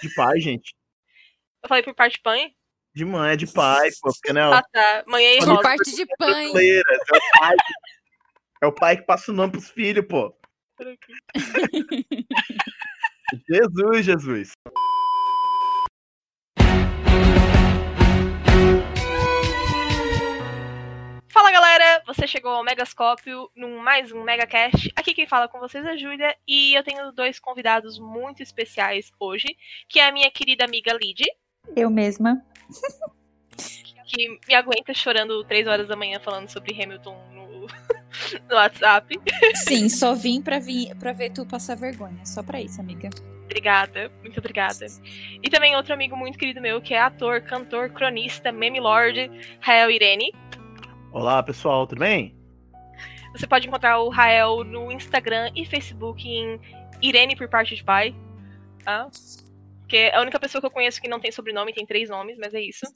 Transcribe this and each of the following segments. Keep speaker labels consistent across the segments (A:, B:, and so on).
A: de pai, gente.
B: Eu falei por parte de pai?
A: De mãe, é de pai, pô. Porque, né,
B: Ah, tá. Mãe e
C: Por
B: rosa.
C: parte de pai.
A: brasileiras, é o pai. que- É o pai que passa o nome pros filhos, pô. Jesus, Jesus.
B: Você chegou ao Megascópio num mais um Megacast. Aqui quem fala com vocês é a Júlia e eu tenho dois convidados muito especiais hoje, que é a minha querida amiga Lid,
C: Eu mesma.
B: que me aguenta chorando três horas da manhã falando sobre Hamilton no, no WhatsApp.
C: Sim, só vim pra, vir, pra ver tu passar vergonha. Só pra isso, amiga.
B: Obrigada, muito obrigada. E também outro amigo muito querido meu, que é ator, cantor, cronista, meme lord, Rael Irene.
A: Olá, pessoal, tudo bem?
B: Você pode encontrar o Rael no Instagram e Facebook em Irene por parte de pai. Tá? Que é a única pessoa que eu conheço que não tem sobrenome, tem três nomes, mas é isso.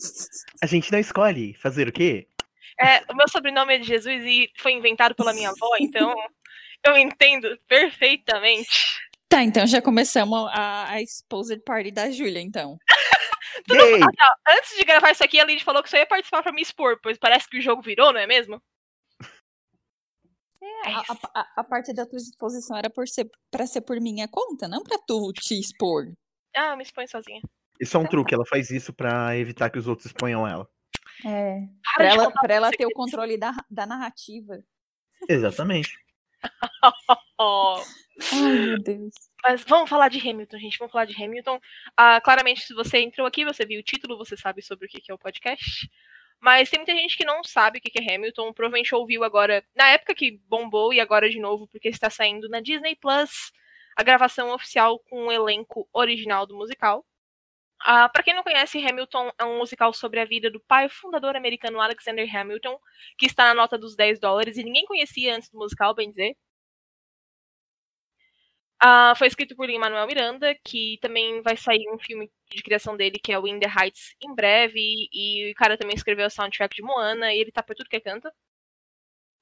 A: A gente não escolhe fazer o quê?
B: É, o meu sobrenome é de Jesus e foi inventado pela minha avó, então eu entendo perfeitamente.
C: Tá, então já começamos a, a exposed party da Júlia, então.
A: Gay!
B: Antes de gravar isso aqui, a Lid falou que só ia participar pra me expor, pois parece que o jogo virou, não é mesmo? É
C: A, a- a parte da tua exposição era por ser, pra ser por minha conta, não pra tu te expor.
B: Ah, me expõe sozinha.
A: Isso é um truque, ela faz isso pra evitar que os outros exponham ela.
C: É.
B: Para
C: Pra ela, pra ela ter o controle da, da narrativa.
A: Exatamente.
C: Ai, meu Deus.
B: Mas vamos falar de Hamilton, gente. Vamos falar de Hamilton. Ah, claramente, se você entrou aqui, você viu o título, você sabe sobre o que é o podcast. Mas tem muita gente que não sabe o que que é Hamilton. Provavelmente ouviu agora, na época que bombou e agora de novo, porque está saindo na Disney Plus a gravação oficial com o elenco original do musical. Ah, para quem não conhece, Hamilton é um musical sobre a vida do pai fundador americano Alexander Hamilton, que está na nota dos 10 dólares e ninguém conhecia antes do musical, bem dizer. Ah, foi escrito por Lin-Manuel Miranda, que também vai sair um filme de criação dele, que é o In the Heights, em breve. E o cara também escreveu o soundtrack de Moana, e ele tá por tudo que é canto.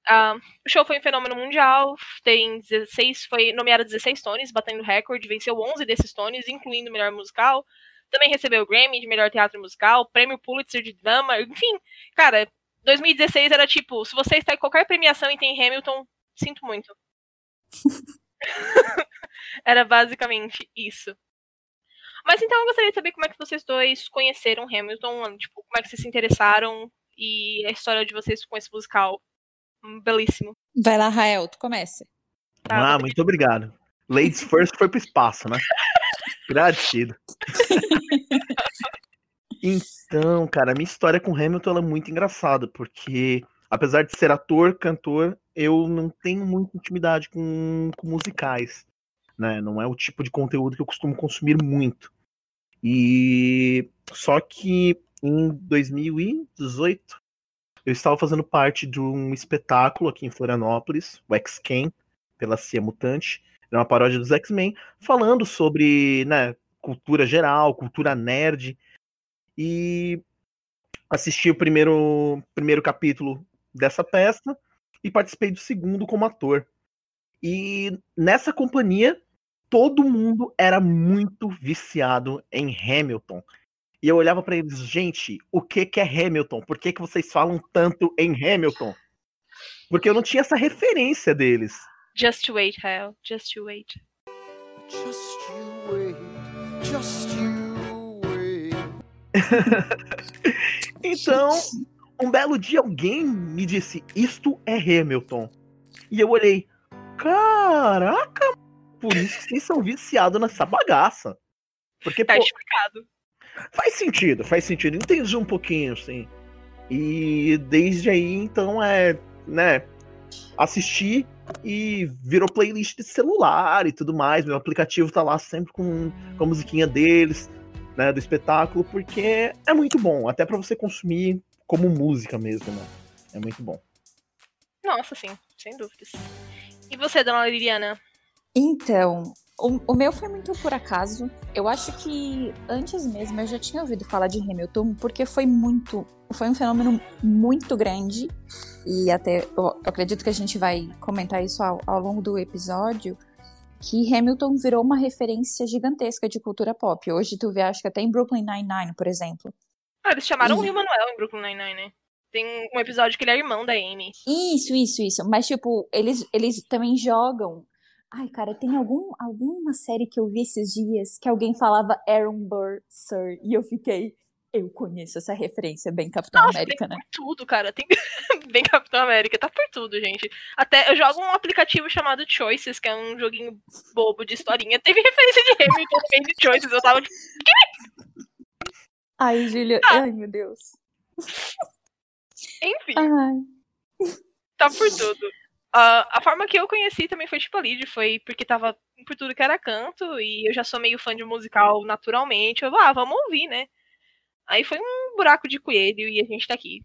B: Ah, o show foi um fenômeno mundial, tem 16, foi nomeado a 16 Tonys, batendo recorde, venceu 11 desses Tonys, incluindo o melhor musical. Também recebeu o Grammy de melhor teatro musical, prêmio Pulitzer de drama, enfim. Cara, 2016 era tipo, se você está em qualquer premiação e tem Hamilton, sinto muito. Era basicamente isso. Mas então eu gostaria de saber como é que vocês dois conheceram Hamilton, tipo, como é que vocês se interessaram e a história de vocês com esse musical. Hum, Belíssimo.
C: Vai lá, Rael, tu começa.
B: Tá,
A: ah, muito obrigado. Ladies first foi pro espaço, né? Agradecido. então, cara, a minha história com Hamilton ela é muito engraçada, porque apesar de ser ator, cantor, eu não tenho muita intimidade com, com musicais. Né? Não é o tipo de conteúdo que eu costumo consumir muito. E só que em 2018 eu estava fazendo parte de um espetáculo aqui em Florianópolis, o X-Ken, pela Cia Mutante. Era uma paródia dos X-Men, falando sobre né, cultura geral, cultura nerd. E assisti o primeiro, primeiro capítulo dessa peça e participei do segundo como ator. E nessa companhia, todo mundo era muito viciado em Hamilton. E eu olhava para eles, gente, o que, que é Hamilton? Por que, que vocês falam tanto em Hamilton? Porque eu não tinha essa referência deles.
B: Just wait, Hal. Just wait.
D: Just you wait, just you wait.
A: Então, um belo dia alguém me disse: Isto é Hamilton. E eu olhei: Caraca, por isso que vocês são viciados nessa bagaça. Porque,
B: Tá
A: pô,
B: explicado.
A: faz sentido, faz sentido. Entendi um pouquinho, assim. E desde aí, então, é, né, assistir e virou playlist de celular e tudo mais. Meu aplicativo tá lá sempre com, com a musiquinha deles, né, do espetáculo, porque é muito bom, até pra você consumir como música mesmo, né? É muito bom.
B: Nossa, sim, sem dúvidas. E você, dona Liliana?
C: Então, o, o meu foi muito por acaso. Eu acho que antes mesmo eu já tinha ouvido falar de Hamilton, porque foi muito. Foi um fenômeno muito grande. E até eu, eu acredito que a gente vai comentar isso ao, ao longo do episódio. que Hamilton virou uma referência gigantesca de cultura pop. Hoje tu vê, acho que até em Brooklyn Nine-Nine, por exemplo.
B: Ah, eles chamaram o Rio Manuel em Brooklyn Nine-Nine, né? Tem um episódio que ele é irmão da Amy.
C: Isso, isso, isso. Mas, tipo, eles, eles também jogam. Ai, cara, tem algum, alguma série que eu vi esses dias que alguém falava Aaron Burr, Sir, e eu fiquei. Eu conheço essa referência bem Capitão
B: Nossa,
C: América, né?
B: Por tudo, cara. Tem bem Capitão América, tá por tudo, gente. Até eu jogo um aplicativo chamado Choices, que é um joguinho bobo de historinha. Teve referência de Hamilton também de Choices. Eu tava tipo,
C: Ai, Júlia, ai, meu Deus.
B: enfim,
C: Ai.
B: tá por tudo. Ah, a forma que eu conheci também foi tipo a Lid, foi porque tava por tudo que era canto, e eu já sou meio fã de musical naturalmente. Eu, ah, vamos ouvir, né? Aí foi um buraco de coelho e a gente tá aqui.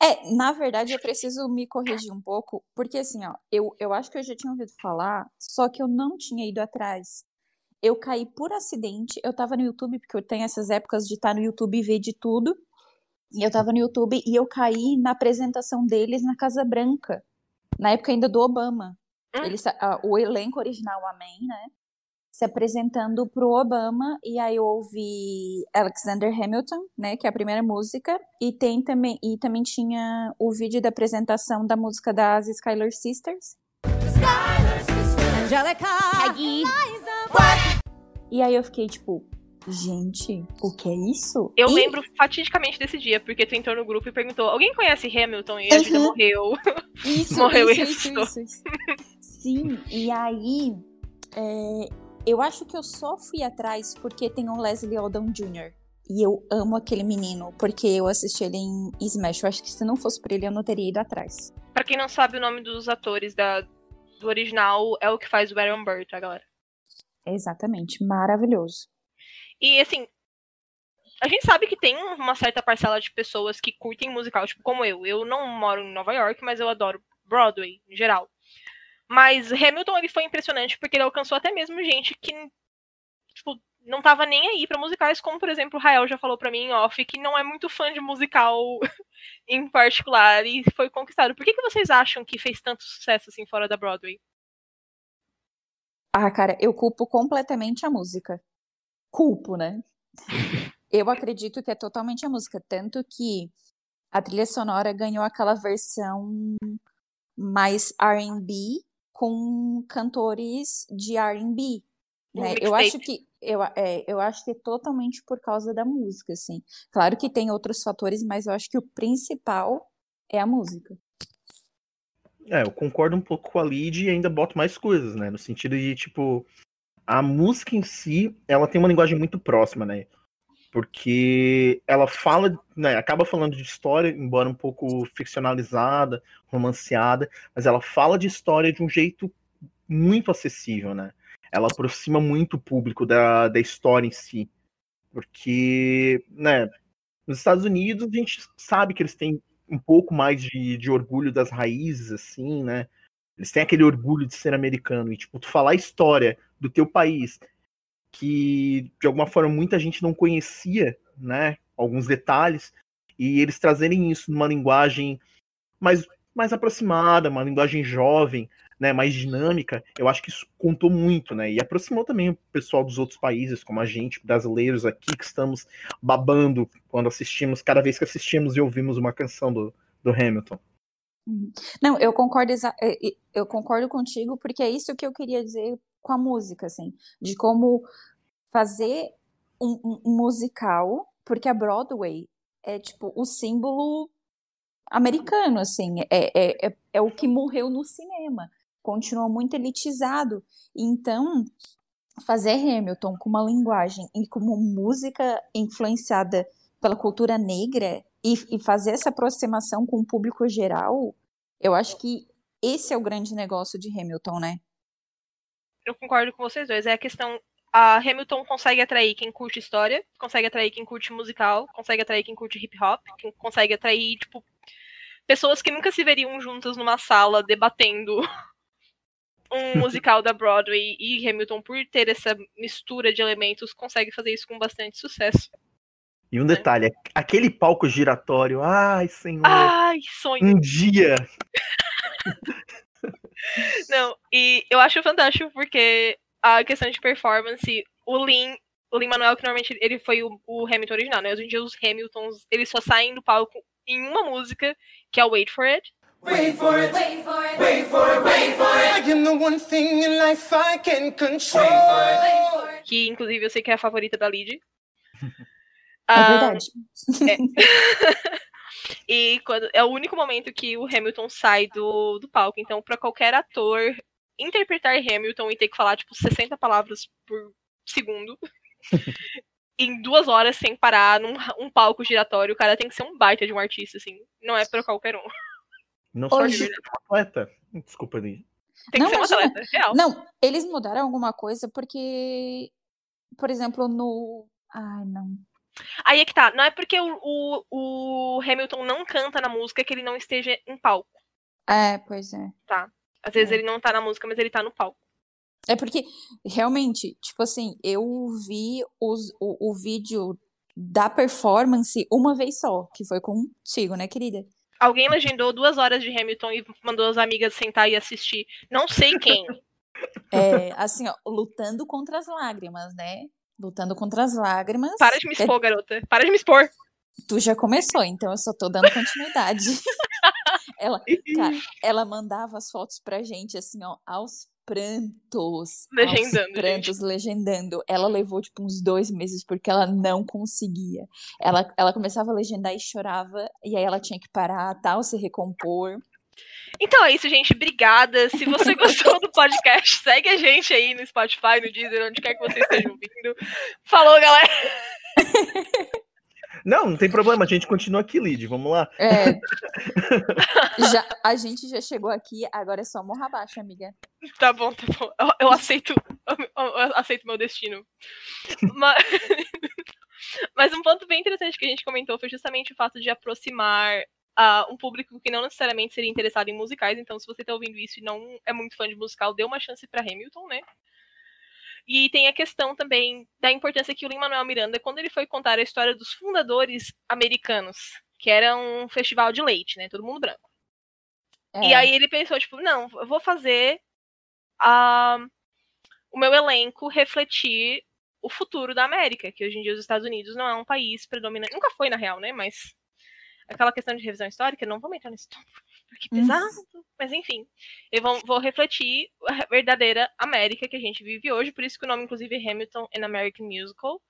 C: É, na verdade, eu preciso me corrigir um pouco, porque assim, ó, eu, eu acho que eu já tinha ouvido falar, só que eu não tinha ido atrás. Eu caí por acidente, eu tava no YouTube, porque eu tenho essas épocas de estar no YouTube e ver de tudo. E eu tava no YouTube e eu caí na apresentação deles na Casa Branca, na época ainda do Obama.
B: Hum.
C: Eles, ah, o elenco original, Amém, né? Se apresentando pro Obama, e aí eu ouvi Alexander Hamilton, né? Que é a primeira música, e tem também, e também tinha o vídeo da apresentação da música das Skylar Sisters.
E: Angelica.
C: E aí eu fiquei tipo, gente, o que é isso?
B: Eu
C: E-
B: lembro fatidicamente desse dia, porque tu entrou no grupo e perguntou: alguém conhece Hamilton? E a
C: Uhum.
B: morreu.
C: Isso,
B: Morreu
C: isso, isso, isso, isso. Sim, e aí é, eu acho que eu só fui atrás porque tem o Leslie Odom Jr. E eu amo aquele menino, porque eu assisti ele em Smash. Eu acho que se não fosse por ele, eu não teria ido atrás.
B: Pra quem não sabe o nome dos atores da, do original, é o que faz o Aaron Burr, tá, galera?
C: Exatamente, maravilhoso.
B: E assim, a gente sabe que tem uma certa parcela de pessoas que curtem musical, tipo como eu. Eu não moro em Nova York, mas eu adoro Broadway em geral. Mas Hamilton ele foi impressionante porque ele alcançou até mesmo gente que tipo, não tava nem aí pra musicais, como por exemplo o Rael já falou pra mim em off, que não é muito fã de musical em particular e foi conquistado. Por que, que vocês acham que fez tanto sucesso assim fora da Broadway?
C: Ah, cara, eu culpo completamente a música. Culpo, né? Eu acredito que é totalmente a música. Tanto que a trilha sonora ganhou aquela versão mais R&B com cantores de R&B, né? Eu acho que eu, é, eu acho que é totalmente por causa da música, assim. Claro que tem outros fatores, mas eu acho que o principal é a música.
A: É, eu concordo um pouco com a Lid e ainda boto mais coisas, né? No sentido de, tipo, a música em si, ela tem uma linguagem muito próxima, né? Porque ela fala, né, acaba falando de história, embora um pouco ficcionalizada, romanceada, mas ela fala de história de um jeito muito acessível, né? Ela aproxima muito o público da, da história em si. Porque, né, nos Estados Unidos a gente sabe que eles têm um pouco mais de, de orgulho das raízes, assim, né? Eles têm aquele orgulho de ser americano. E, tipo, tu falar a história do teu país, que de alguma forma muita gente não conhecia, né? Alguns detalhes, e eles trazerem isso numa linguagem mais, mais aproximada, uma linguagem jovem, né? Mais dinâmica, eu acho que isso contou muito, né? E aproximou também o pessoal dos outros países, como a gente, brasileiros aqui, que estamos babando quando assistimos, cada vez que assistimos e ouvimos uma canção do, do Hamilton.
C: Não, eu concordo, eu concordo contigo, porque é isso que eu queria dizer com a música, assim, de como fazer um- um musical, porque a Broadway é tipo o símbolo americano, assim, é, é, é, é o que morreu no cinema, continuou muito elitizado. Então, fazer Hamilton com uma linguagem e com uma música influenciada pela cultura negra e, e fazer essa aproximação com o público geral, eu acho que esse é o grande negócio de Hamilton, né?
B: Eu concordo com vocês dois. É a questão. A Hamilton consegue atrair quem curte história, consegue atrair quem curte musical, consegue atrair quem curte hip hop, consegue atrair, tipo, pessoas que nunca se veriam juntas numa sala debatendo um musical da Broadway e Hamilton, por ter essa mistura de elementos, consegue fazer isso com bastante sucesso.
A: E um detalhe, aquele palco giratório, ai, senhor,
B: Ai, sonho!
A: um dia
B: Não, e eu acho fantástico porque a questão de performance, o Lin, o Lin Manuel, que normalmente ele foi o, o Hamilton original, né? Hoje em dia os Hamiltons, eles só saem do palco em uma música, que é o Wait For It.
D: Wait for it, wait for it, wait for it, wait for it. I am the one thing in life I can control.
B: que inclusive eu sei que é a favorita da Lid.
C: É
B: Ah,
C: verdade.
B: E quando, é o único momento que o Hamilton sai do, do palco. Então, pra qualquer ator interpretar Hamilton e ter que falar, tipo, 60 palavras por segundo, em duas horas sem parar, num um palco giratório, o cara tem que ser um baita de um artista, assim. Não é pra qualquer um.
A: Não só
C: Hoje-
A: de um atleta. Desculpa, Lid.
B: Tem
C: Não,
B: que ser um atleta, real.
C: Não, eles mudaram alguma coisa porque, por exemplo, no. Ai, não.
B: Aí é que tá. Não é porque o, o, o Hamilton não canta na música que ele não esteja em palco.
C: É, pois é.
B: Às vezes
C: É.
B: ele não tá na música, mas ele tá no palco.
C: É porque, realmente, tipo assim, eu vi os, o, o vídeo da performance uma vez só, que foi contigo, né, querida?
B: Alguém legendou duas horas de Hamilton e mandou as amigas sentar e assistir. Não sei quem.
C: É, assim, ó, lutando contra as lágrimas, né? Lutando contra as lágrimas.
B: Para de me
C: É,
B: expor, garota. Para de me expor.
C: Tu já começou, então eu só tô dando continuidade. ela, cara, ela mandava as fotos pra gente, assim, ó, aos prantos.
B: Legendando,
C: prantos, legendando. Ela levou, tipo, uns dois meses porque ela não conseguia. Ela, ela começava a legendar e chorava, e aí ela tinha que parar, tal, se recompor.
B: Então é isso, gente. Obrigada. Se você gostou do podcast, segue a gente aí no Spotify, no Deezer, onde quer que você esteja ouvindo. Falou, galera.
A: Não, não tem problema, a gente continua aqui, Lid. Vamos lá.
C: É, já, a gente já chegou aqui, agora é só morra abaixo, amiga.
B: Tá bom, tá bom. Eu, eu aceito. Eu, eu aceito meu destino. Mas, mas um ponto bem interessante que a gente comentou foi justamente o fato de aproximar ah, um público que não necessariamente seria interessado em musicais. Então, se você tá ouvindo isso e não é muito fã de musical, dê uma chance pra Hamilton, né? E tem a questão também da importância que o Lin-Manuel Miranda, quando ele foi contar a história dos fundadores americanos, que era um festival de leite, né? Todo mundo branco. E
C: É,
B: aí ele pensou, tipo, não, eu vou fazer ah, o meu elenco refletir o futuro da América, que hoje em dia os Estados Unidos não é um país predominante. Nunca foi, na real, né? Mas aquela questão de revisão histórica, não vamos entrar nesse tópico, porque é
C: Hum.
B: pesado. Mas enfim, eu vou, vou refletir a verdadeira América que a gente vive hoje, por isso que o nome, inclusive, é Hamilton an American Musical.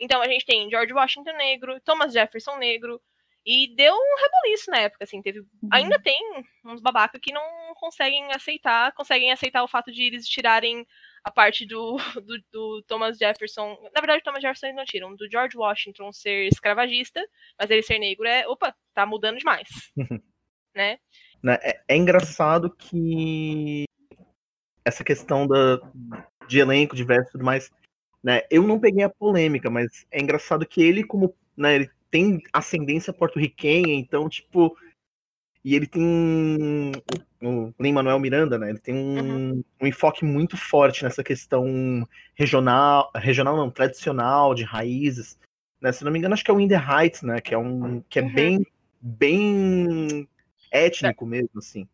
B: Então a gente tem George Washington negro, Thomas Jefferson negro, e deu um reboliço na época, assim, teve
C: uhum.
B: ainda tem uns babaca que não conseguem aceitar, conseguem aceitar o fato de eles tirarem a parte do, do, do Thomas Jefferson. Na verdade, Thomas Jefferson eles não tiram, do George Washington ser escravagista, mas ele ser negro é, opa, tá mudando demais. né?
A: Né? É, é engraçado que essa questão da, de elenco diverso e tudo mais, né? Eu não peguei a polêmica, mas é engraçado que ele, como, né, ele tem ascendência porto-riquenha, então, tipo, e ele tem o Lin-Manuel Miranda, né? Ele tem um, um enfoque muito forte nessa questão regional, regional não, tradicional, de raízes, né? Se não me engano, acho que é o In the Heights, né? Que é um que é
B: Uhum.
A: bem bem étnico mesmo, assim.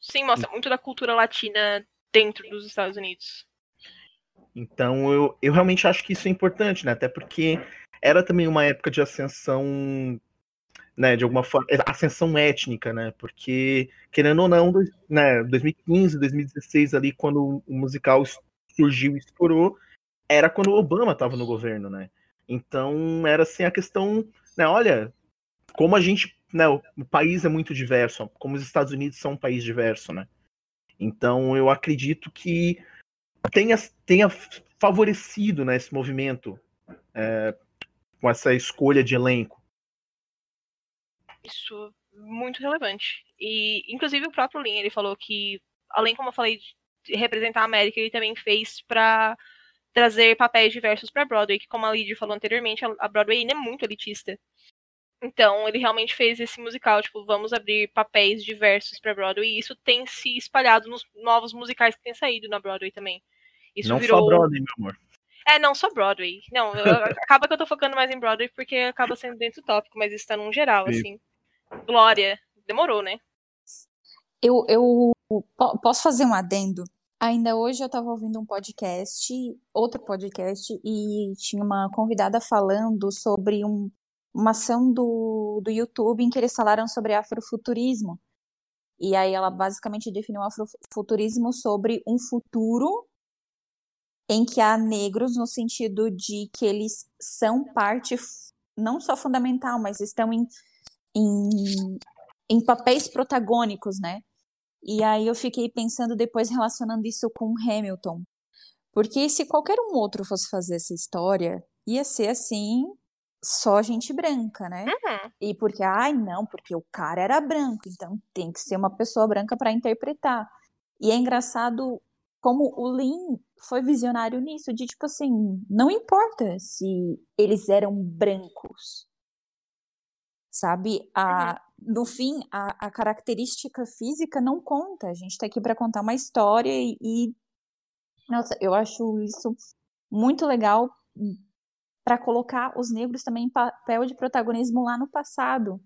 B: Sim, mostra muito da cultura latina dentro dos Estados Unidos.
A: Então eu, eu realmente acho que isso é importante, né? Até porque era também uma época de ascensão, né? De alguma forma, ascensão étnica, né? Porque, querendo ou não, dois- né, 2015, 2016 ali, quando o musical surgiu e estourou, era quando o Obama estava no governo, né? Então era assim a questão, né? Olha, como a gente, né? O, o país é muito diverso, como os Estados Unidos são um país diverso, né? Então eu acredito que tenha, tenha favorecido né, esse movimento é, com essa escolha de elenco.
B: Isso muito relevante. E, inclusive, o próprio Lin, ele falou que, além, como eu falei, de representar a América, ele também fez pra trazer papéis diversos pra Broadway, que, como a Lidia falou anteriormente, a Broadway ainda é muito elitista. Então, ele realmente fez esse musical, tipo, vamos abrir papéis diversos pra Broadway, e isso tem se espalhado nos novos musicais que têm saído na Broadway também. Isso
A: não
B: virou...
A: só Broadway, meu amor.
B: É, não só Broadway. Não, eu- acaba que eu tô focando mais em Broadway porque acaba sendo dentro do tópico, mas isso tá num geral,
A: Sim.
B: assim. Glória. Demorou, né?
C: Eu, eu posso fazer um adendo? Ainda hoje eu estava ouvindo um podcast, outro podcast, e tinha uma convidada falando sobre um, uma ação do, do YouTube em que eles falaram sobre afrofuturismo. E aí ela basicamente definiu o afrofuturismo sobre um futuro em que há negros no sentido de que eles são parte não só fundamental, mas estão em, em, em papéis protagônicos, né? E aí eu fiquei pensando depois relacionando isso com Hamilton. Porque se qualquer um outro fosse fazer essa história, ia ser assim, só gente branca, né?
B: Uhum.
C: E porque, ai, não, porque o cara era branco, então tem que ser uma pessoa branca para interpretar. E é engraçado como o Lin foi visionário nisso, de tipo assim, não importa se eles eram brancos. Sabe? A, uhum. No fim, a, a característica física não conta. A gente está aqui para contar uma história e, e. Nossa, eu acho isso muito legal para colocar os negros também em papel de protagonismo lá no passado.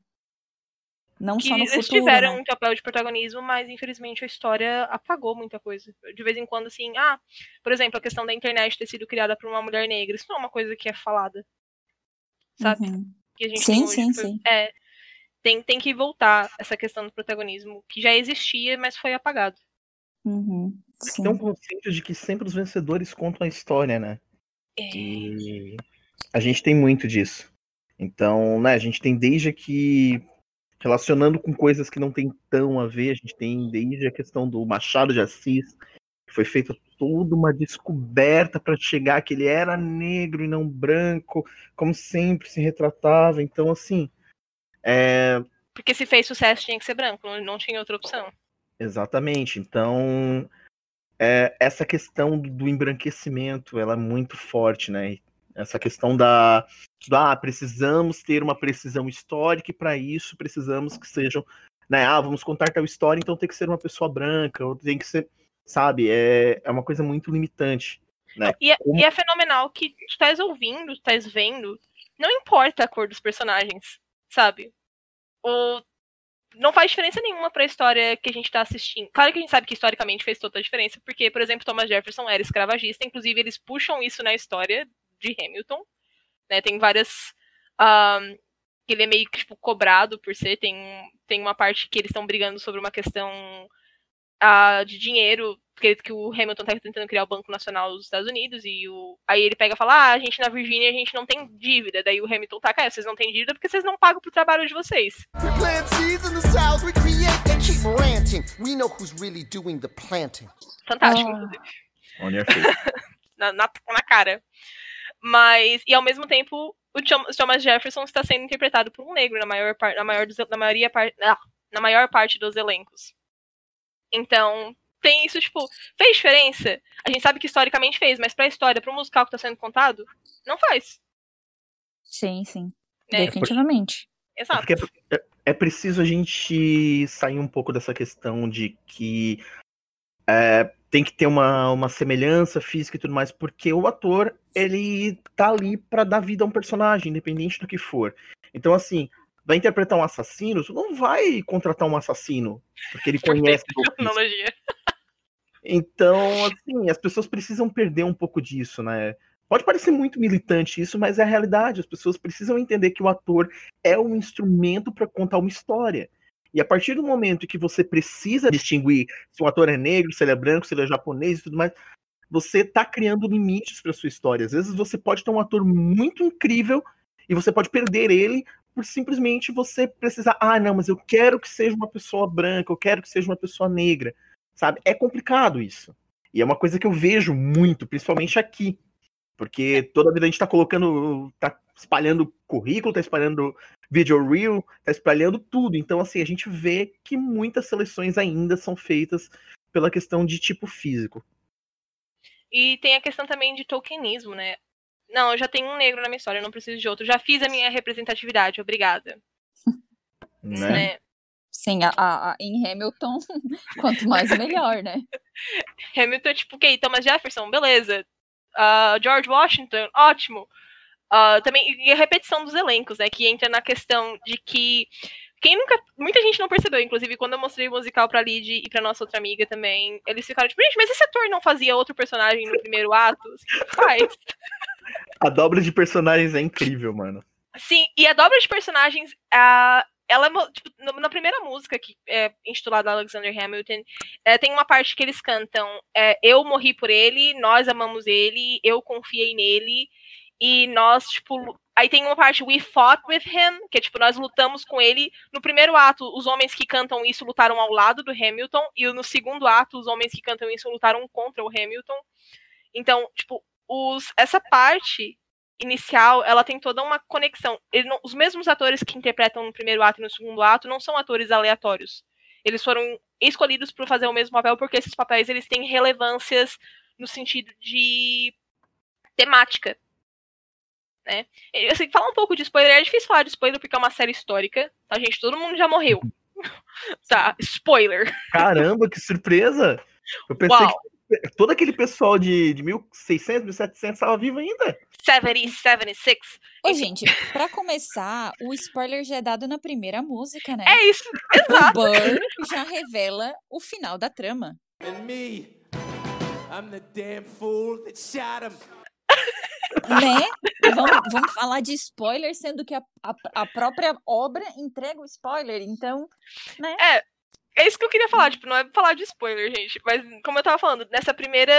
C: Não
B: que
C: só no
B: eles
C: futuro,
B: tiveram
C: né?
B: um papel de protagonismo, mas infelizmente a história apagou muita coisa. De vez em quando, assim, ah, por exemplo, a questão da internet ter sido criada por uma mulher negra, isso não é uma coisa que é falada. Sabe?
C: Uhum.
B: Que a gente
C: Sim,
B: tem hoje,
C: sim,
B: foi-
C: sim.
B: É, tem, tem que voltar essa questão do protagonismo, que já existia, mas foi apagado.
C: Uhum.
A: Tem um
C: Sim.
A: conceito de que sempre os vencedores contam a história, né?
B: É,
A: E a gente tem muito disso. Então, né, a gente tem desde que relacionando com coisas que não tem tão a ver, a gente tem desde a questão do Machado de Assis, que foi feita toda uma descoberta para chegar que ele era negro e não branco, como sempre se retratava. Então, assim, é,
B: Porque se fez sucesso tinha que ser branco, não, tinha outra opção.
A: Exatamente. Então, é, essa questão do, do embranquecimento, ela é muito forte, né? Essa questão da, ah, precisamos ter uma precisão histórica e para isso precisamos que sejam, né? Ah, vamos contar tal história, então tem que ser uma pessoa branca, ou tem que ser, sabe? É, é uma coisa muito limitante, né?
B: E, é-
A: Como-
B: e é fenomenal que tu estás ouvindo, tu estás vendo, não importa a cor dos personagens, sabe? Ou não faz diferença nenhuma pra história que a gente tá assistindo. Claro que a gente sabe que historicamente fez toda a diferença, porque, por exemplo, Thomas Jefferson era escravagista, inclusive eles puxam isso na história de Hamilton, né? Tem várias que ele é meio que tipo, cobrado por ser, tem, tem uma parte que eles estão brigando sobre uma questão ah, de dinheiro, que, que o Hamilton tá tentando criar o Banco Nacional dos Estados Unidos, e o, aí ele pega e fala, ah, a gente na Virgínia, a gente não tem dívida, daí o Hamilton tá, cara, vocês não têm dívida porque vocês não pagam pro trabalho de vocês.
D: We plant seeds in the South, we create and keep ranting. We know who's really doing the planting.
B: Fantástico,
C: Ah.
B: inclusive.
A: On your face.
B: na, na, na cara. Mas, e ao mesmo tempo, o Thom- Thomas Jefferson está sendo interpretado por um negro na maior, par, na maior, dos- na maioria ah, na maior parte dos elencos. Então, tem isso, tipo, fez diferença? A gente sabe que historicamente fez, mas pra história, pro musical que tá sendo contado, não faz.
C: Sim, sim.
B: É,
C: Definitivamente.
A: É
B: Exato.
A: porque é, é preciso a gente sair um pouco dessa questão de que é, tem que ter uma, uma semelhança física e tudo mais, porque o ator, ele tá ali pra dar vida a um personagem, independente do que for. Então, assim, vai interpretar um assassino, tu não vai contratar um assassino, porque ele conhece.
B: Tecnologia.
A: Então, assim, as pessoas precisam perder um pouco disso, né? Pode parecer muito militante isso, mas é a realidade. As pessoas precisam entender que o ator é um instrumento para contar uma história. E a partir do momento que você precisa distinguir se o ator é negro, se ele é branco, se ele é japonês e tudo mais, você tá criando limites para sua história. Às vezes você pode ter um ator muito incrível e você pode perder ele por simplesmente você precisar, ah, não, mas eu quero que seja uma pessoa branca, eu quero que seja uma pessoa negra sabe? É complicado isso. E é uma coisa que eu vejo muito, principalmente aqui. Porque toda vida a gente tá colocando, tá espalhando currículo, tá espalhando video reel, tá espalhando tudo. Então, assim, a gente vê que muitas seleções ainda são feitas pela questão de tipo físico.
B: E tem a questão também de tokenismo, né? Não, eu já tenho um negro na minha história, eu não preciso de outro. Já fiz a minha representatividade, obrigada.
A: Né?
B: Né?
C: Sim, a, a- a- em Hamilton, quanto mais melhor, né?
B: Hamilton é tipo, ok, Thomas Jefferson, beleza. Ah, George Washington, ótimo. Ah, também, e a repetição dos elencos, né? Que entra na questão de que quem nunca. Muita gente não percebeu, inclusive, quando eu mostrei o musical pra Lid e pra nossa outra amiga também, eles ficaram tipo, gente, mas esse ator não fazia outro personagem no primeiro ato? Assim, faz.
A: A dobra de personagens é incrível, mano.
B: Sim, e a dobra de personagens, a, ela tipo, na primeira música que é intitulada Alexander Hamilton, é, tem uma parte que eles cantam é, eu morri por ele, nós amamos ele, eu confiei nele e nós tipo aí tem uma parte we fought with him, que é tipo nós lutamos com ele. No primeiro ato, os homens que cantam isso lutaram ao lado do Hamilton e no segundo ato, os homens que cantam isso lutaram contra o Hamilton. Então, tipo, os, essa parte inicial, ela tem toda uma conexão. Não, os mesmos atores que interpretam no primeiro ato e no segundo ato não são atores aleatórios. Eles foram escolhidos para fazer o mesmo papel porque esses papéis eles têm relevâncias no sentido de temática. Né? Assim, falar um pouco de spoiler, é difícil falar de spoiler porque é uma série histórica, tá, gente? Todo mundo já morreu. tá, spoiler.
A: Caramba, que surpresa! Eu pensei Uau. que todo aquele pessoal de, de 1600, 1700 estava vivo ainda.
B: 70, 76.
C: Ô, gente, pra começar, o spoiler já é dado na primeira música, né?
B: É isso, exato.
C: O Burr já revela o final da trama. And me, I'm the damn fool that shot him. Né? Vamos, vamos falar de spoiler, sendo que a, a, a própria obra entrega o spoiler, então, né?
B: É, é isso que eu queria falar, tipo, não é falar de spoiler, gente. Mas, como eu tava falando, nessa primeira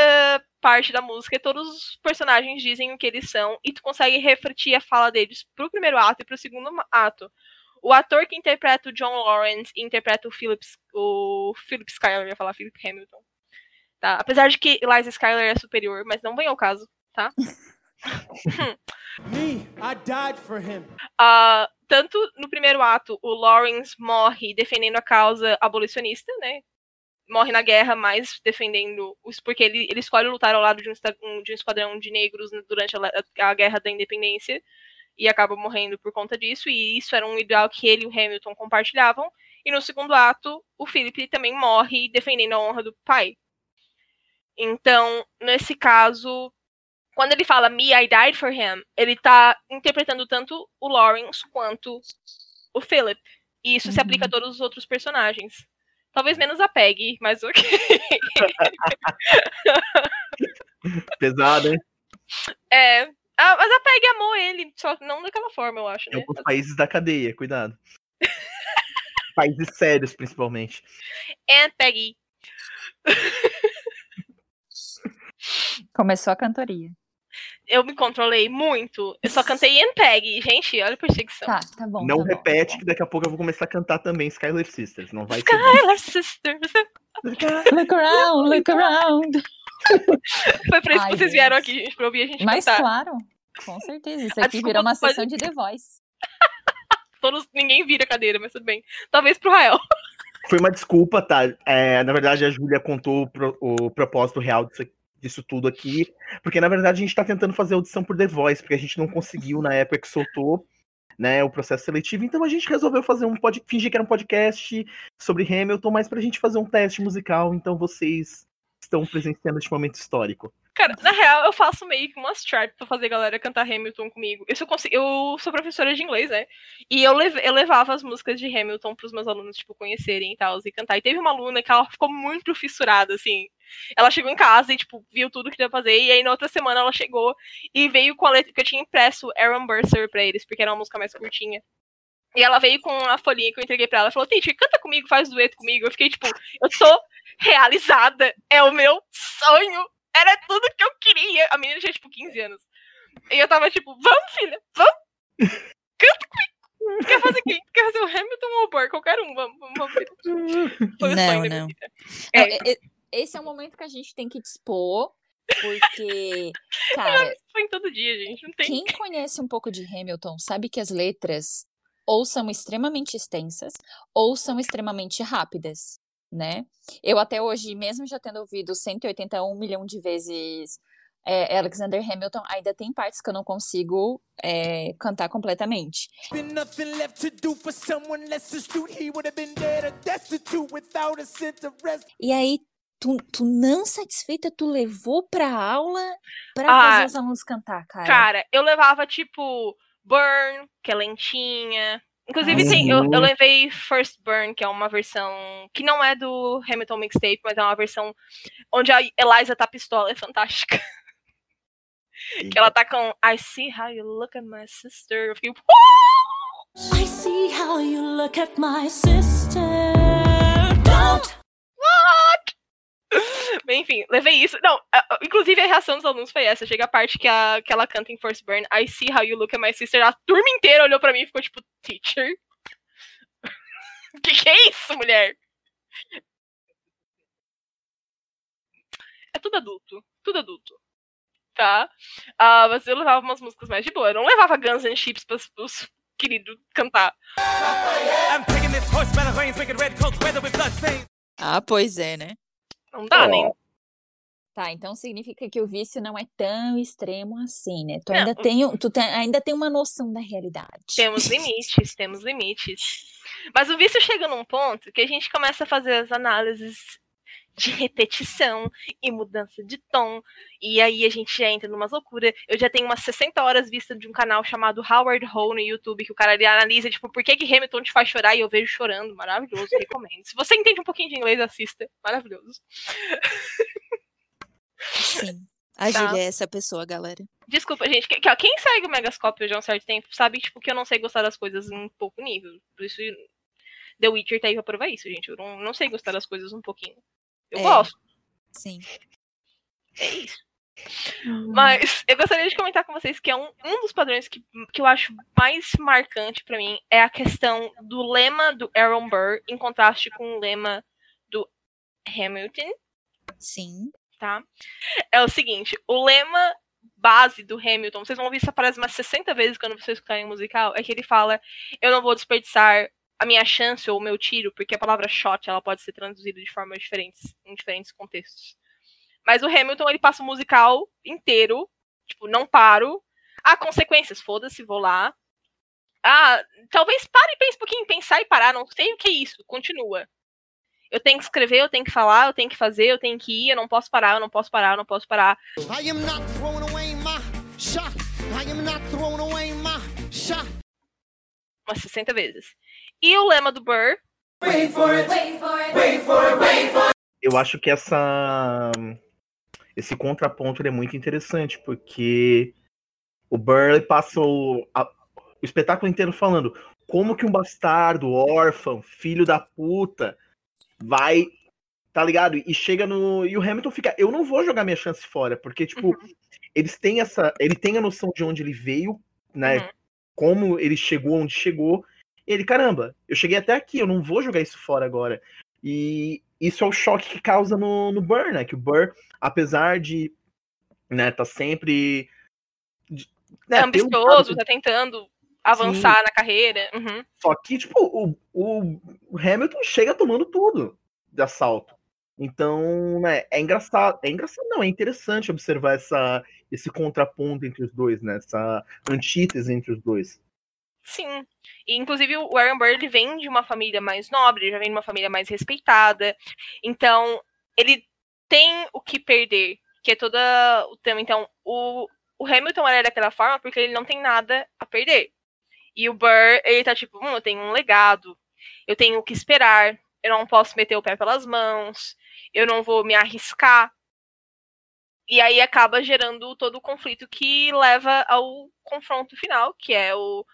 B: parte da música, todos os personagens dizem o que eles são, e tu consegue refletir a fala deles pro primeiro ato e pro segundo ato. O ator que interpreta o John Lawrence e interpreta o Philip, o Philip Schuyler, eu ia falar Philip Hamilton. Tá? Apesar de que Eliza Schuyler é superior, mas não vem ao caso, tá? Me, I died for him. Uh, tanto no primeiro ato, o Lawrence morre defendendo a causa abolicionista, né? Morre na guerra, mas defendendo os. Porque ele, ele escolhe lutar ao lado de um, de um esquadrão de negros durante a, a guerra da independência e acaba morrendo por conta disso. E isso era um ideal que ele e o Hamilton compartilhavam. E no segundo ato, o Philip também morre defendendo a honra do pai. Então, nesse caso, quando ele fala Me, I died for him, ele tá interpretando tanto o Lawrence quanto o Philip. E isso uhum. se aplica a uhum. todos os outros personagens. Talvez menos a Peggy, mas ok.
A: Pesado, hein?
B: É. Ah, mas a Peggy amou ele, só não daquela forma, eu acho. Né?
A: Em alguns países da cadeia, cuidado. países sérios, principalmente.
B: And Peggy.
C: Começou a cantoria
B: eu me controlei muito. Eu só cantei Peg. Gente, olha a perseguição.
C: Tá, tá bom.
A: Não
C: tá
A: repete,
C: bom, tá
A: que daqui a pouco eu vou começar a cantar também Skylar Sisters. Não vai
B: Skylar Sisters.
C: Look around, look around.
B: Foi pra isso Ai, que vocês Deus. vieram aqui, gente, pra ouvir a gente
C: Mas
B: cantar.
C: claro, com certeza. Isso aqui virou uma sessão de The Voice.
B: Todos, ninguém vira cadeira, mas tudo bem. Talvez pro Rael.
A: Foi uma desculpa, tá? É, na verdade, a Júlia contou o, pro, o propósito real disso aqui disso tudo aqui, porque na verdade a gente está tentando fazer audição por The Voice, porque a gente não conseguiu na época que soltou né, o processo seletivo, então a gente resolveu fazer um pod... fingir que era um podcast sobre Hamilton, mas para a gente fazer um teste musical, então vocês estão presenciando este momento histórico.
B: Cara, na real, eu faço meio que uma strap pra fazer a galera cantar Hamilton comigo. Eu, eu sou professora de inglês, né? E eu, lev eu levava as músicas de Hamilton pros meus alunos, tipo, conhecerem e tal, e cantar. E teve uma aluna que ela ficou muito fissurada, assim. Ela chegou em casa e, tipo, viu tudo que ia fazer. E aí, na outra semana, ela chegou e veio com a letra que eu tinha impresso Aaron Burser pra eles, porque era uma música mais curtinha. E ela veio com a folhinha que eu entreguei pra ela. Falou, Titi, canta comigo, faz dueto comigo. Eu fiquei, tipo, eu tô realizada. É o meu sonho era tudo que eu queria. A menina tinha, tipo, 15 anos. E eu tava tipo, vamos, filha, vamos. Canta comigo. Quer fazer quem? Quer fazer o Hamilton ou o Burr? Qualquer um, vamos, vamos,
C: Foi não, sonho não. É. Não, esse é o momento que a gente tem que dispor, porque, cara...
B: Foi todo dia, gente, não tem...
C: Quem conhece um pouco de Hamilton sabe que as letras ou são extremamente extensas ou são extremamente rápidas né? Eu até hoje, mesmo já tendo ouvido 181 milhão de vezes é, Alexander Hamilton, ainda tem partes que eu não consigo é, cantar completamente. E aí, tu, tu não satisfeita, tu levou pra aula pra ah, fazer os alunos cantar, cara?
B: Cara, eu levava tipo Burn, que é lentinha, Inclusive, sim, eu, eu
A: Uhum.
B: levei First Burn, que é uma versão que não é do Hamilton Mixtape, mas é uma versão onde a Eliza tá pistola, é fantástica. Que ela tá com I see how you look at my sister. Eu fiquei,
E: I see how you look at my sister.
B: Enfim, levei isso. Não, inclusive a reação dos alunos foi essa. Chega a parte que, a, que ela canta em First Burn, I see how you look at my sister. A turma inteira olhou pra mim e ficou tipo, teacher? que que é isso, mulher? É tudo adulto. Tudo adulto. Tá? Ah, mas eu levava umas músicas mais de boa. Eu não levava Guns N' Chips pros, pros queridos cantar.
F: I'm taking this horse by the reins, making red coats weather with bloodstains.
G: Ah, pois é, né?
B: Não dá, nem.
C: Tá, então significa que o vício não é tão extremo assim, né? Tu
B: Não,
C: ainda tem, tu tem, ainda tem uma noção da realidade.
B: Temos limites, temos limites. Mas o vício chega num ponto que a gente começa a fazer as análises de repetição e mudança de tom. E aí a gente já entra numa loucura. Eu já tenho umas 60 horas vista de um canal chamado Howard Ho no YouTube, que o cara analisa, tipo, por que, que Hamilton te faz chorar e eu vejo chorando. Maravilhoso, recomendo. Se você entende um pouquinho de inglês, assista. Maravilhoso.
G: Sim. A
B: Tá.
G: Júlia é essa pessoa, galera.
B: Desculpa, gente. que- que, Quem segue o Megascópio já há um certo tempo sabe tipo, que eu não sei gostar das coisas em pouco nível. Por isso, The Witcher tá aí pra provar isso, gente. Eu não, não sei gostar das coisas um pouquinho. Eu
G: É.
B: gosto,
G: Sim.
B: é isso. Mas eu gostaria de comentar com vocês que é um, um dos padrões que, que eu acho mais marcante pra mim é a questão do lema do Aaron Burr em contraste com o lema do Hamilton.
G: Sim.
B: tá? É o seguinte, o lema base do Hamilton, vocês vão ouvir essa frase umas 60 vezes quando vocês escutarem o musical, é que ele fala, eu não vou desperdiçar a minha chance ou o meu tiro, porque a palavra shot, ela pode ser traduzida de formas diferentes, em diferentes contextos. Mas o Hamilton, ele passa o musical inteiro, tipo, não paro. Ah, consequências, foda-se, vou lá. Ah, talvez pare e pense um pouquinho, pensar e parar, não sei o que é isso, continua. Eu tenho que escrever, eu tenho que falar, eu tenho que fazer, eu tenho que ir, eu não posso parar, eu não posso parar, eu não posso parar.
D: I am not throwing away my shot. I am not throwing away my shot.
B: Umas 60 vezes. E o lema do Burr,
A: eu acho que essa esse contraponto ele é muito interessante porque o Burley passa o, a- o espetáculo inteiro falando como que um bastardo, órfão, filho da puta vai, tá ligado? E chega no e o Hamilton fica, eu não vou jogar minha chance fora, porque tipo, eles têm essa, ele tem a noção de onde ele veio, né?
B: Uhum.
A: Como ele chegou onde chegou. E ele, caramba, eu cheguei até aqui, eu não vou jogar isso fora agora. E isso é o choque que causa no, no Burr, né? Que o Burr, apesar de né, tá sempre. de- né,
B: é
A: um
B: ambicioso,
A: lado-
B: tá tentando avançar na carreira. Uhum.
A: Só que, tipo, o, o o Hamilton chega tomando tudo de assalto. Então, né, é engraçado. É engraçado, não, é interessante observar essa, esse contraponto entre os dois, né? Essa antítese entre os dois.
B: Sim. E, inclusive, o Aaron Burr, ele vem de uma família mais nobre, já vem de uma família mais respeitada. Então, ele tem o que perder, que é todo o tema. Então, o, o Hamilton era daquela forma porque ele não tem nada a perder. E o Burr, ele tá tipo, hum, eu tenho um legado, eu tenho o que esperar, eu não posso meter o pé pelas mãos, eu não vou me arriscar. E aí acaba gerando todo o conflito que leva ao confronto final, que é o.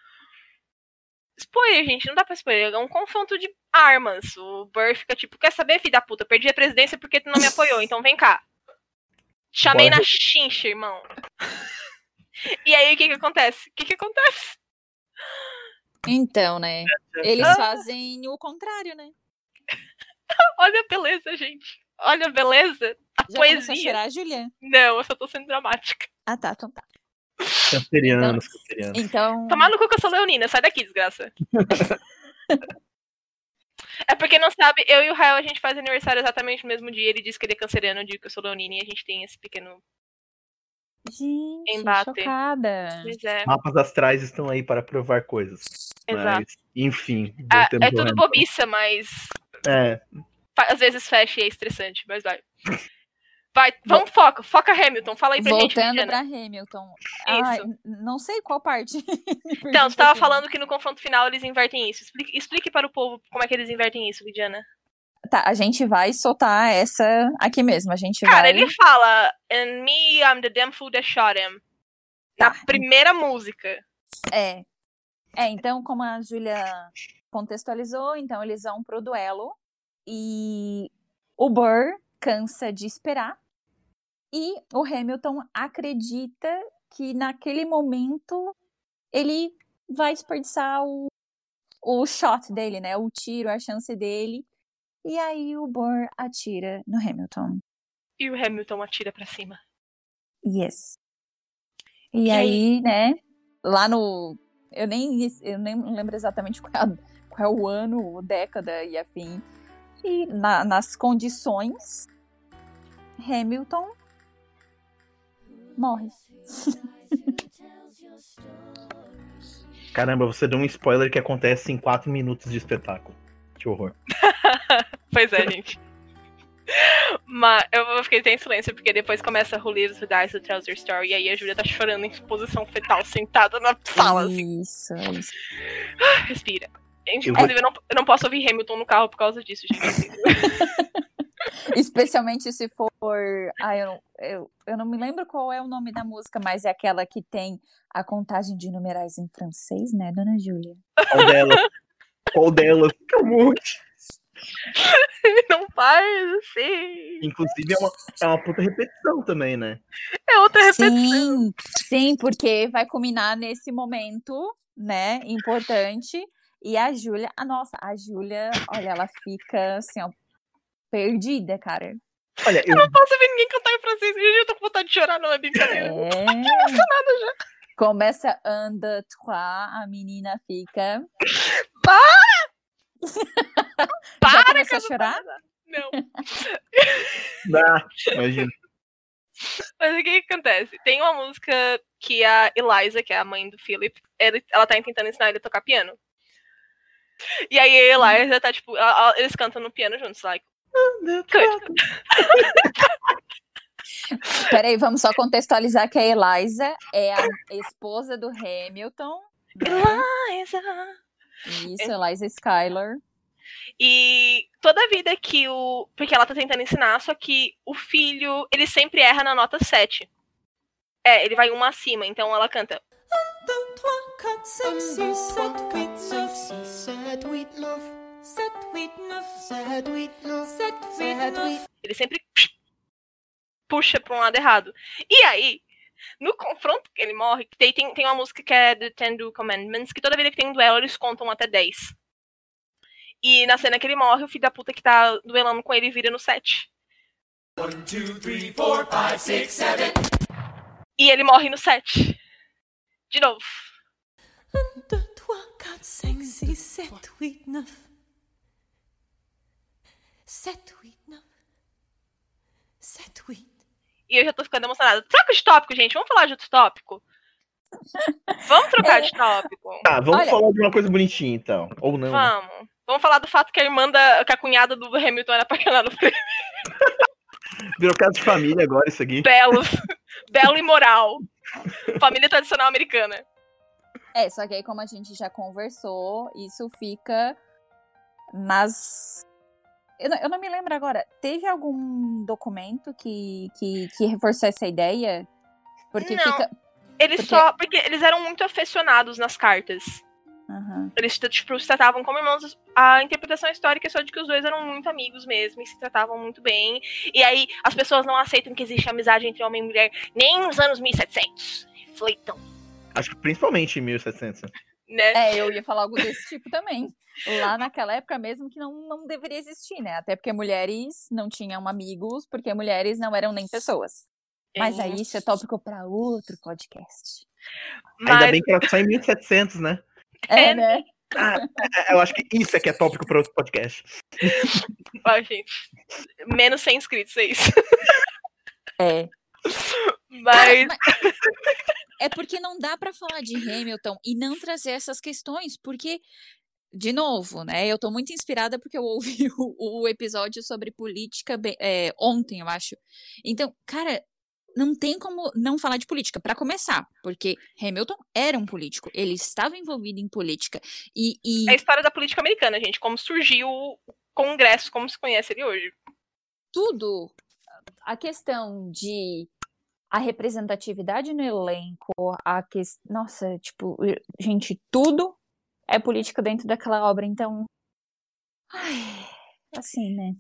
B: Spoiler, gente, não dá pra spoiler. É um confronto de armas. O Burr fica tipo, quer saber, filho da puta? Eu perdi a presidência porque tu não me apoiou, então vem cá. Chamei
A: Bora.
B: na chincha, irmão. E aí, o que que acontece? O que que acontece?
C: Então, né? Eles fazem o contrário, né?
B: Olha a beleza, gente. Olha a beleza. A
C: Já
B: poesia.
C: chorar, Julia?
B: Não, eu só tô sendo dramática.
C: Ah, tá, então tá.
A: Cancerianos, cancerianos.
C: Então,
B: Tomar no cu que eu sou leonina, sai daqui, desgraça. é porque não sabe, eu e o Rael a gente faz aniversário exatamente no mesmo dia. Ele disse que ele é canceriano, eu digo que eu sou leonina e a gente tem esse pequeno.
C: gente,
B: Embate.
C: chocada.
B: Pois é,
A: Mapas astrais estão aí para provar coisas.
B: exato.
A: Mas, enfim.
B: Ah, é tudo bobiça, mas
A: É,
B: às vezes fecha e é estressante, mas vai. Vai, vamos, foca, foca Hamilton, fala aí pra gente,
C: Voltando pra Hamilton. Ai,
B: Isso.
C: n- não sei qual parte.
B: Então, você tava falando que no confronto final eles invertem isso. Explique, explique para o povo como é que eles invertem isso, Lidiana.
C: Tá, a gente vai soltar essa aqui mesmo. A gente
B: Cara,
C: vai.
B: ele fala, and me, I'm the damn fool that shot him. Na
C: Tá.
B: primeira música.
C: É. É, então, como a Júlia contextualizou, então eles vão pro duelo e o Burr cansa de esperar e o Hamilton acredita que naquele momento ele vai desperdiçar o, o shot dele, né? O tiro, a chance dele. E aí o Burr atira no Hamilton.
B: E o Hamilton atira pra cima.
C: Yes. E,
B: E
C: aí, né, lá no. Eu nem, eu nem lembro exatamente qual é, qual é o ano, década e afim. E na- nas condições, Hamilton morre.
A: Caramba, você deu um spoiler que acontece em 4 minutos de espetáculo. Que horror.
B: Pois é, gente. Mas eu fiquei até em silêncio, porque depois começa Who Lives Who Dies, The Tells Your Story, e aí a Júlia tá chorando em posição fetal, sentada na sala, assim.
C: Isso, isso.
B: Respira. Gente,
A: Eu vou-
B: Inclusive, eu não, eu não posso ouvir Hamilton no carro por causa disso, gente.
C: Especialmente se for. Ah, eu, não- eu, eu não me lembro qual é o nome da música, mas é aquela que tem a contagem de numerais em francês, né, dona Júlia?
A: Qual delas? Qual? Que é um monte.
B: não faz assim.
A: Inclusive, é uma, é uma puta repetição também, né?
B: É outra repetição.
C: Sim, sim, porque vai culminar nesse momento, né, importante. E a Júlia, a nossa, a Júlia, olha, ela fica assim, ó, perdida, cara.
A: Olha, eu,
B: Eu não posso ver ninguém cantar em francês. Gente, eu tô com vontade de chorar, não é brincadeira.
C: É. Começa anda trois, a menina fica. Já
B: Para,
C: começou a chorar?
B: Não.
A: ah, imagina.
B: Mas o que, que acontece? Tem uma música que a Eliza, que é a mãe do Philip, ela tá tentando ensinar ele a tocar piano. E aí a Eliza tá, tipo, ela- ela- eles cantam no piano juntos, like.
C: Peraí, vamos só contextualizar que a Eliza é a esposa do Hamilton. né?
B: Eliza.
C: Isso, Eliza Skyler.
B: E toda vida que o. Porque ela tá tentando ensinar, só que o filho, ele sempre erra na nota 7. É, ele vai uma acima, então ela canta. Ele sempre puxa pra um lado errado. E aí, no confronto que ele morre, tem, tem, tem uma música que é The Ten Do Commandments, que toda vida que tem um duelo, eles contam até 10. E na cena que ele morre, o filho da puta que tá duelando com ele vira no 7. E ele morre no 7. De novo.
E: Un, deux, trois, quatre, cinq, six, sept, huit, neuf. Sept, huit, neuf. Sept, huit.
B: E eu já tô ficando emocionada. Troca de tópico, gente. Vamos falar de outro tópico? Vamos trocar de tópico.
A: Tá, vamos
C: Olha-
A: falar de uma coisa bonitinha, então. Ou não. né?
B: Vamos. Vamos falar do fato que a irmã da. que a cunhada do Hamilton era apaixonada por ele.
A: Virou caso de família agora isso aqui.
B: Belo. Belo e moral. Família tradicional americana.
C: É, só que aí, como a gente já conversou, isso fica nas. Eu não, eu não me lembro agora. Teve algum documento que, que, que reforçou essa ideia? Porque
B: Não.
C: fica.
B: Eles
C: Porque-
B: só. Porque eles eram muito afecionados nas cartas.
C: Aham.
B: Eles tipo, se tratavam como irmãos. A interpretação histórica é só de que os dois eram muito amigos mesmo e se tratavam muito bem. E aí as pessoas não aceitam que existe amizade entre homem e mulher nem nos anos 1700. Reflitam,
A: Acho que principalmente em 1700. né?
B: né?
C: É, eu ia falar algo desse tipo também. Lá naquela época mesmo que não, não deveria existir, né? Até porque mulheres não tinham amigos, porque mulheres não eram nem pessoas. Mas aí isso é tópico para outro podcast.
A: Ainda
B: Mas,
A: bem que era só em 1700, né?
C: É,
B: É,
C: né?
A: Ah, é, eu acho que isso é que é tópico para outro podcast.
B: ó, gente, menos 100 inscritos, é isso.
C: É.
B: Mas,
G: É porque não dá pra falar de Hamilton e não trazer essas questões, porque
C: de novo, né? Eu tô muito inspirada porque eu ouvi o, o episódio sobre política é, ontem, eu acho. Então, cara, não tem como não falar de política, para começar, porque Hamilton era um político, ele estava envolvido em política. E, e
B: É a história da política americana, gente. Como surgiu o Congresso, como se conhece ele hoje.
C: tudo, a questão de a representatividade no elenco, a que, nossa, tipo, gente, tudo é política dentro daquela obra, então, ai, assim, né?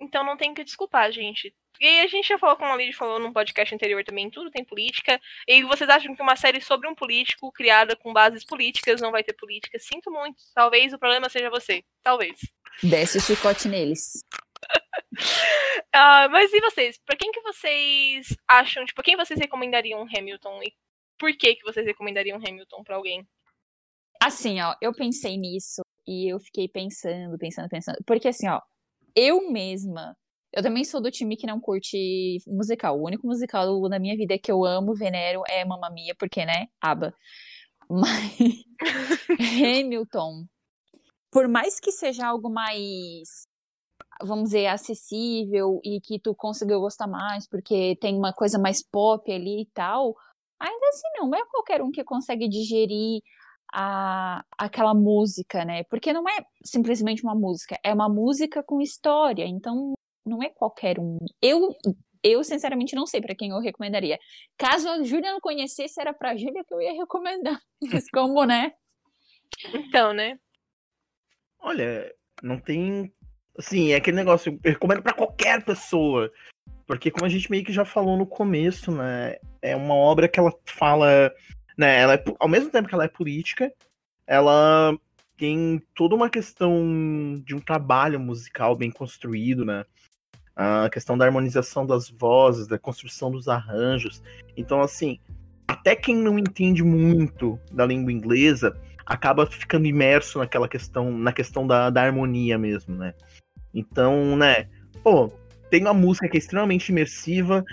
B: Então não tem que desculpar, gente. E aí a gente já falou, como a Lid falou num podcast anterior também, tudo tem política. E vocês acham que uma série sobre um político, criada com bases políticas, não vai ter política? Sinto muito. Talvez o problema seja você. Talvez.
C: Desce o chicote neles.
B: Ah, mas e vocês? Pra quem que vocês acham, tipo, quem vocês recomendariam um Hamilton? E por que que vocês recomendariam um Hamilton pra alguém?
C: Assim, ó, eu pensei nisso e eu fiquei pensando, pensando, pensando. Porque assim, ó, eu mesma, eu também sou do time que não curte musical. O único musical da minha vida que eu amo, venero, é Mamma Mia, porque, né, aba. Mas Hamilton, por mais que seja algo mais, vamos dizer, acessível e que tu conseguiu gostar mais, porque tem uma coisa mais pop ali e tal, ainda assim não é qualquer um que consegue digerir a, aquela música, né? Porque não é simplesmente uma música, é uma música com história, então não é qualquer um. Eu, eu sinceramente não sei para quem eu recomendaria. Caso a Júlia não conhecesse, era pra Júlia que eu ia recomendar. Mas como, né?
B: Então, né?
A: Olha, não tem. Assim, é aquele negócio, eu recomendo pra qualquer pessoa. Porque, como a gente meio que já falou no começo, né? É uma obra que ela fala. Né, ela é, ao mesmo tempo que ela é política, ela tem toda uma questão de um trabalho musical bem construído, né? A questão da harmonização das vozes, da construção dos arranjos. Então, assim, até quem não entende muito da língua inglesa acaba ficando imerso naquela questão, na questão da, da harmonia mesmo, né? Então, né, pô, tem uma música que é extremamente imersiva,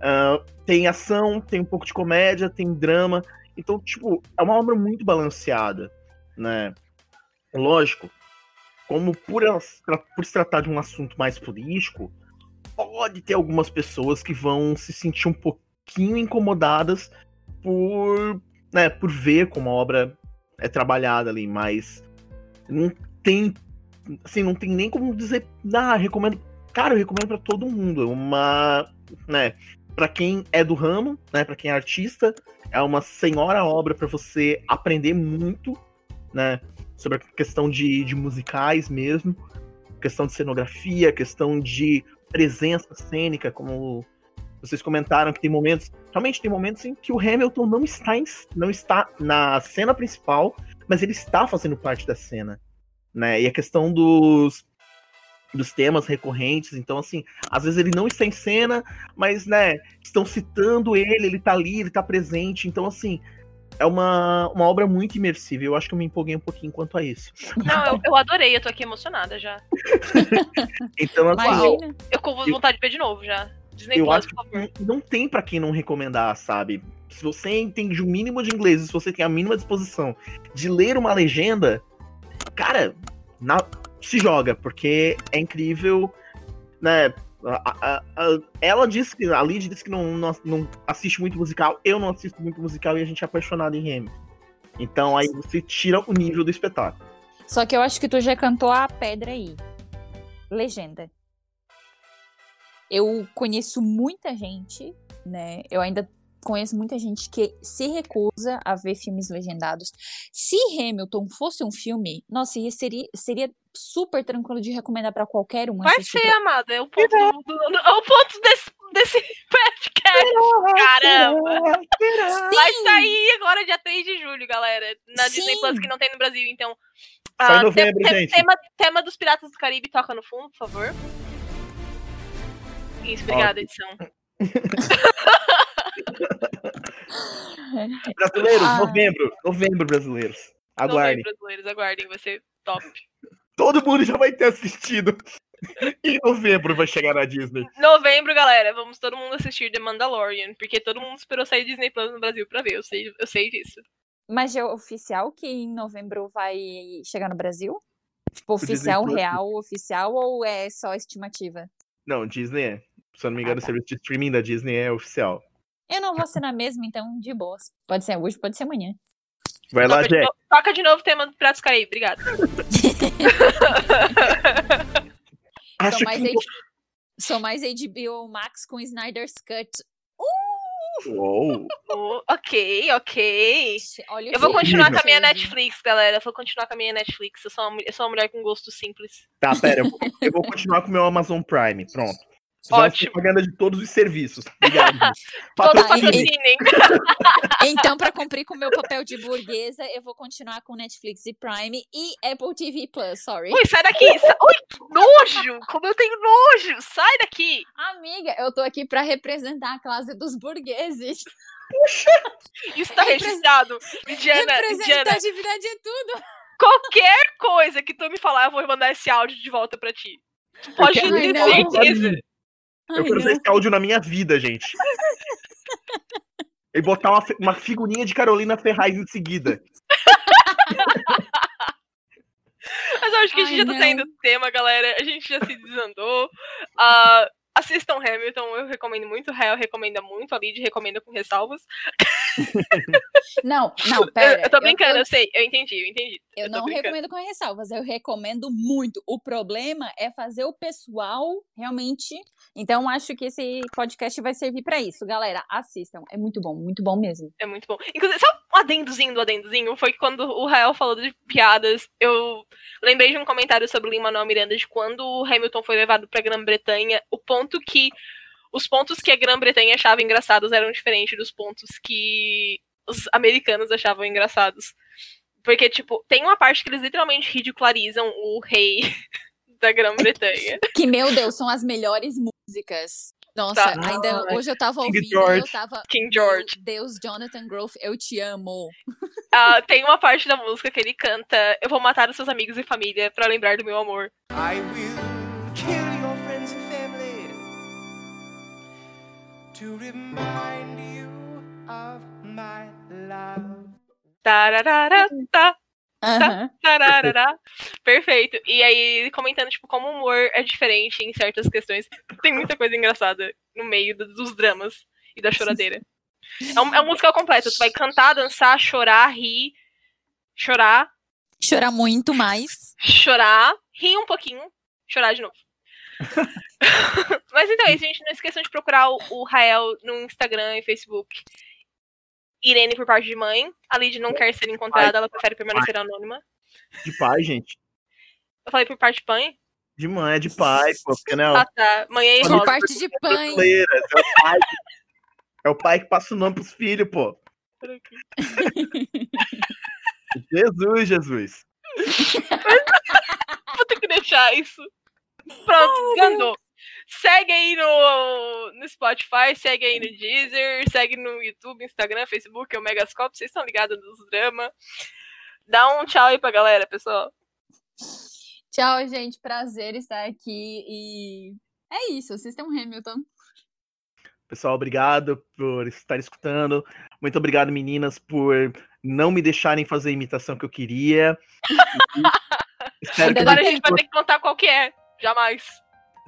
A: ah, tem ação, tem um pouco de comédia, tem drama. Então, tipo, é uma obra muito balanceada, né? Lógico, como por, por se tratar de um assunto mais político, pode ter algumas pessoas que vão se sentir um pouquinho incomodadas por, né, por ver como a obra é trabalhada ali, mas não tem, assim, não tem nem como dizer, ah, recomendo, cara, eu recomendo pra todo mundo, é uma, né, para quem é do ramo, né, para quem é artista, é uma senhora obra pra você aprender muito, né, sobre a questão de, de musicais mesmo, questão de cenografia, questão de presença cênica, como vocês comentaram que tem momentos, realmente tem momentos em que o Hamilton não está em- não está na cena principal, mas ele está fazendo parte da cena, né? E a questão dos dos temas recorrentes, então assim, às vezes ele não está em cena, mas né, estão citando ele, ele tá ali, ele tá presente, então assim, é uma, uma obra muito imersiva. Eu acho que eu me empolguei um pouquinho quanto a isso.
B: Não, eu, eu adorei, eu tô aqui emocionada já.
A: Então, assim,
C: Imagina.
B: Eu com
A: Eu-
B: vontade de ver de novo já. Disney
A: eu
B: Plus,
A: acho que
B: por favor.
A: não- não tem pra quem não recomendar, sabe? Se você entende o mínimo de inglês, se você tem a mínima disposição de ler uma legenda, cara, na- se joga, porque é incrível, né? A- a- a- ela disse que, a Lid disse que não, não, não assiste muito musical, eu não assisto muito musical e a gente é apaixonado em Hamilton. Então aí você tira o nível do espetáculo.
C: Só que eu acho que tu já cantou a pedra aí. Legenda. Eu conheço muita gente, né? Eu ainda conheço muita gente que se recusa a ver filmes legendados. Se Hamilton fosse um filme, nossa, ia- seria, seria super tranquilo de recomendar pra qualquer um.
B: Vai ser,
C: pra-
B: amada. É o ponto, do, é o ponto desse, desse podcast. Caramba. Vai sair agora dia 3 de julho, galera. Na Disney
C: Sim.
B: Plus, que não tem no Brasil. Então,
A: Sai
B: ah,
A: novembro,
B: te- te-
A: gente.
B: Tema, tema dos Piratas do Caribe toca no fundo, por favor. Isso, obrigada, edição.
A: Brasileiros,
C: Ah.
A: novembro, novembro, brasileiros. Aguardem.
B: Novembro, brasileiros, aguardem, vai ser top.
A: Todo mundo já vai ter assistido. Em novembro vai chegar na Disney.
B: Novembro, galera, vamos todo mundo assistir The Mandalorian, porque todo mundo esperou sair Disney Plus no Brasil pra ver, eu sei, eu sei disso.
C: Mas é oficial que em novembro vai chegar no Brasil? Tipo, oficial, real, oficial ou é só estimativa?
A: Não, Disney é. Se eu não me engano,
C: Ah,
A: o
C: tá.
A: serviço de streaming da Disney é oficial.
C: Eu não vou assinar mesmo, então de boas. Pode ser hoje, pode ser amanhã.
A: Vai lá,
B: novo, toca de novo o tema do Piratas do Caribe, obrigada.
A: Acho
C: Sou mais,
A: que.
C: H- Sou mais HBO Max com Snyder's Cut. Uh!
A: Uou.
B: Oh, ok, ok.
C: Olha
B: Eu vou continuar com a minha. Netflix, galera. Eu vou continuar com a minha Netflix. Eu sou uma, eu sou uma mulher com gosto simples.
A: Tá, pera, eu vou, eu vou continuar com o meu Amazon Prime. Pronto. Vamos
B: Ótimo.
A: propaganda de todos os serviços. Obrigado.
B: patrocinem.
C: Então, para cumprir com o meu papel de burguesa, eu vou continuar com Netflix e Prime e Apple TV Plus, sorry.
B: Ui, sai daqui. Sa... Ui, que nojo. Como eu tenho nojo. Sai daqui.
C: Amiga, eu tô aqui para representar a classe dos burgueses.
B: Isso tá
C: Repre-
B: registrado. Lidiana,
C: Representatividade é tudo.
B: qualquer coisa que tu me falar, eu vou mandar esse áudio de volta pra ti. Tu pode ter certeza.
A: Eu
C: Ai,
A: quero usar esse áudio na minha vida, gente. E botar uma, uma figurinha de Carolina Ferraz em seguida.
B: Mas eu acho que a
C: Ai,
B: gente já tá
C: não.
B: saindo do tema, galera. A gente já se desandou. Ah, assistam Hamilton, eu recomendo muito. O Rael recomenda muito. A Lid recomenda com ressalvas.
C: Não, não,
B: Eu,
C: pera.
B: eu tô brincando, eu,
C: Eu,
B: sei. Eu entendi, eu entendi.
C: eu
B: eu
C: não
B: brincando.
C: recomendo com ressalvas, eu recomendo muito. O problema é fazer o pessoal realmente. Então, acho que esse podcast vai servir pra isso. Galera, assistam. É muito bom, muito bom mesmo.
B: É muito bom. Inclusive, sabe adendozinho do adendozinho? Foi quando o Rael falou de piadas, eu lembrei de um comentário sobre o Lin-Manuel Miranda de quando o Hamilton foi levado pra Grã-Bretanha, o ponto que os pontos que a Grã-Bretanha achava engraçados eram diferentes dos pontos que os americanos achavam engraçados. Porque, tipo, tem uma parte que eles literalmente ridicularizam o rei da Grã-Bretanha.
C: Que, meu Deus, são as melhores músicas. Nossa,
B: Tá.
C: ainda
A: Ai,
C: hoje eu tava
A: King
C: ouvindo e eu
A: George.
C: tava.
B: King George.
C: Meu Deus, Jonathan Grove, eu te amo.
B: Ah, tem uma parte da música que ele canta Eu vou matar os seus amigos e família pra lembrar do meu amor.
D: I will kill your friends and family to remind you of my love.
B: Tararara, tá, Tararara. Perfeito. E aí, comentando, tipo, como o humor é diferente em certas questões. Tem muita coisa engraçada no meio do- dos dramas e da choradeira. É um, é um musical completo. Tu vai cantar, dançar, chorar, rir, chorar,
G: Chorar muito mais.
B: chorar, rir um pouquinho, chorar de novo. Mas então é isso, gente. Não esqueçam de procurar o, o Rael no Instagram e Facebook. Irene por parte de mãe. A Lid não quer ser encontrada, ela prefere permanecer anônima.
A: De pai, gente.
B: Eu falei por parte de mãe?
A: De mãe, é de pai, pô. Porque, né,
B: Ah, tá. Mãe e
C: Por
B: Rosa.
C: parte de pãe.
A: brasileiras, é o pai. É o pai que passa o nome pros filhos, pô. Jesus, Jesus.
B: Vou ter que deixar isso. Pronto, desandou. Segue aí no, no Spotify, segue aí no Deezer, segue no YouTube, Instagram, Facebook, é o Megascope. Vocês estão ligados nos dramas. Dá um tchau aí pra galera, pessoal.
C: Tchau, gente. Prazer estar aqui. E é isso. Assistam Hamilton.
A: Pessoal, obrigado por estar escutando. Muito obrigado, meninas, por não me deixarem fazer a imitação que eu queria. E Espero que a
B: Agora a
A: gente
B: gente vai ter que contar qual que é. Jamais.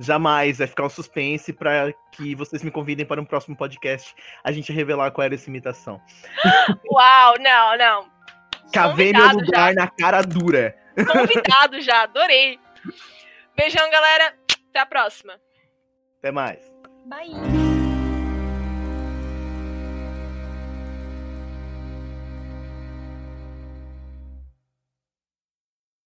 A: Jamais vai ficar um suspense para que vocês me convidem para um próximo podcast a gente revelar qual era essa imitação.
B: Uau, não, não.
A: Cavei meu lugar na cara dura.
B: Convidado já, adorei. Beijão, galera. Até a próxima.
A: Até mais.
C: Bye.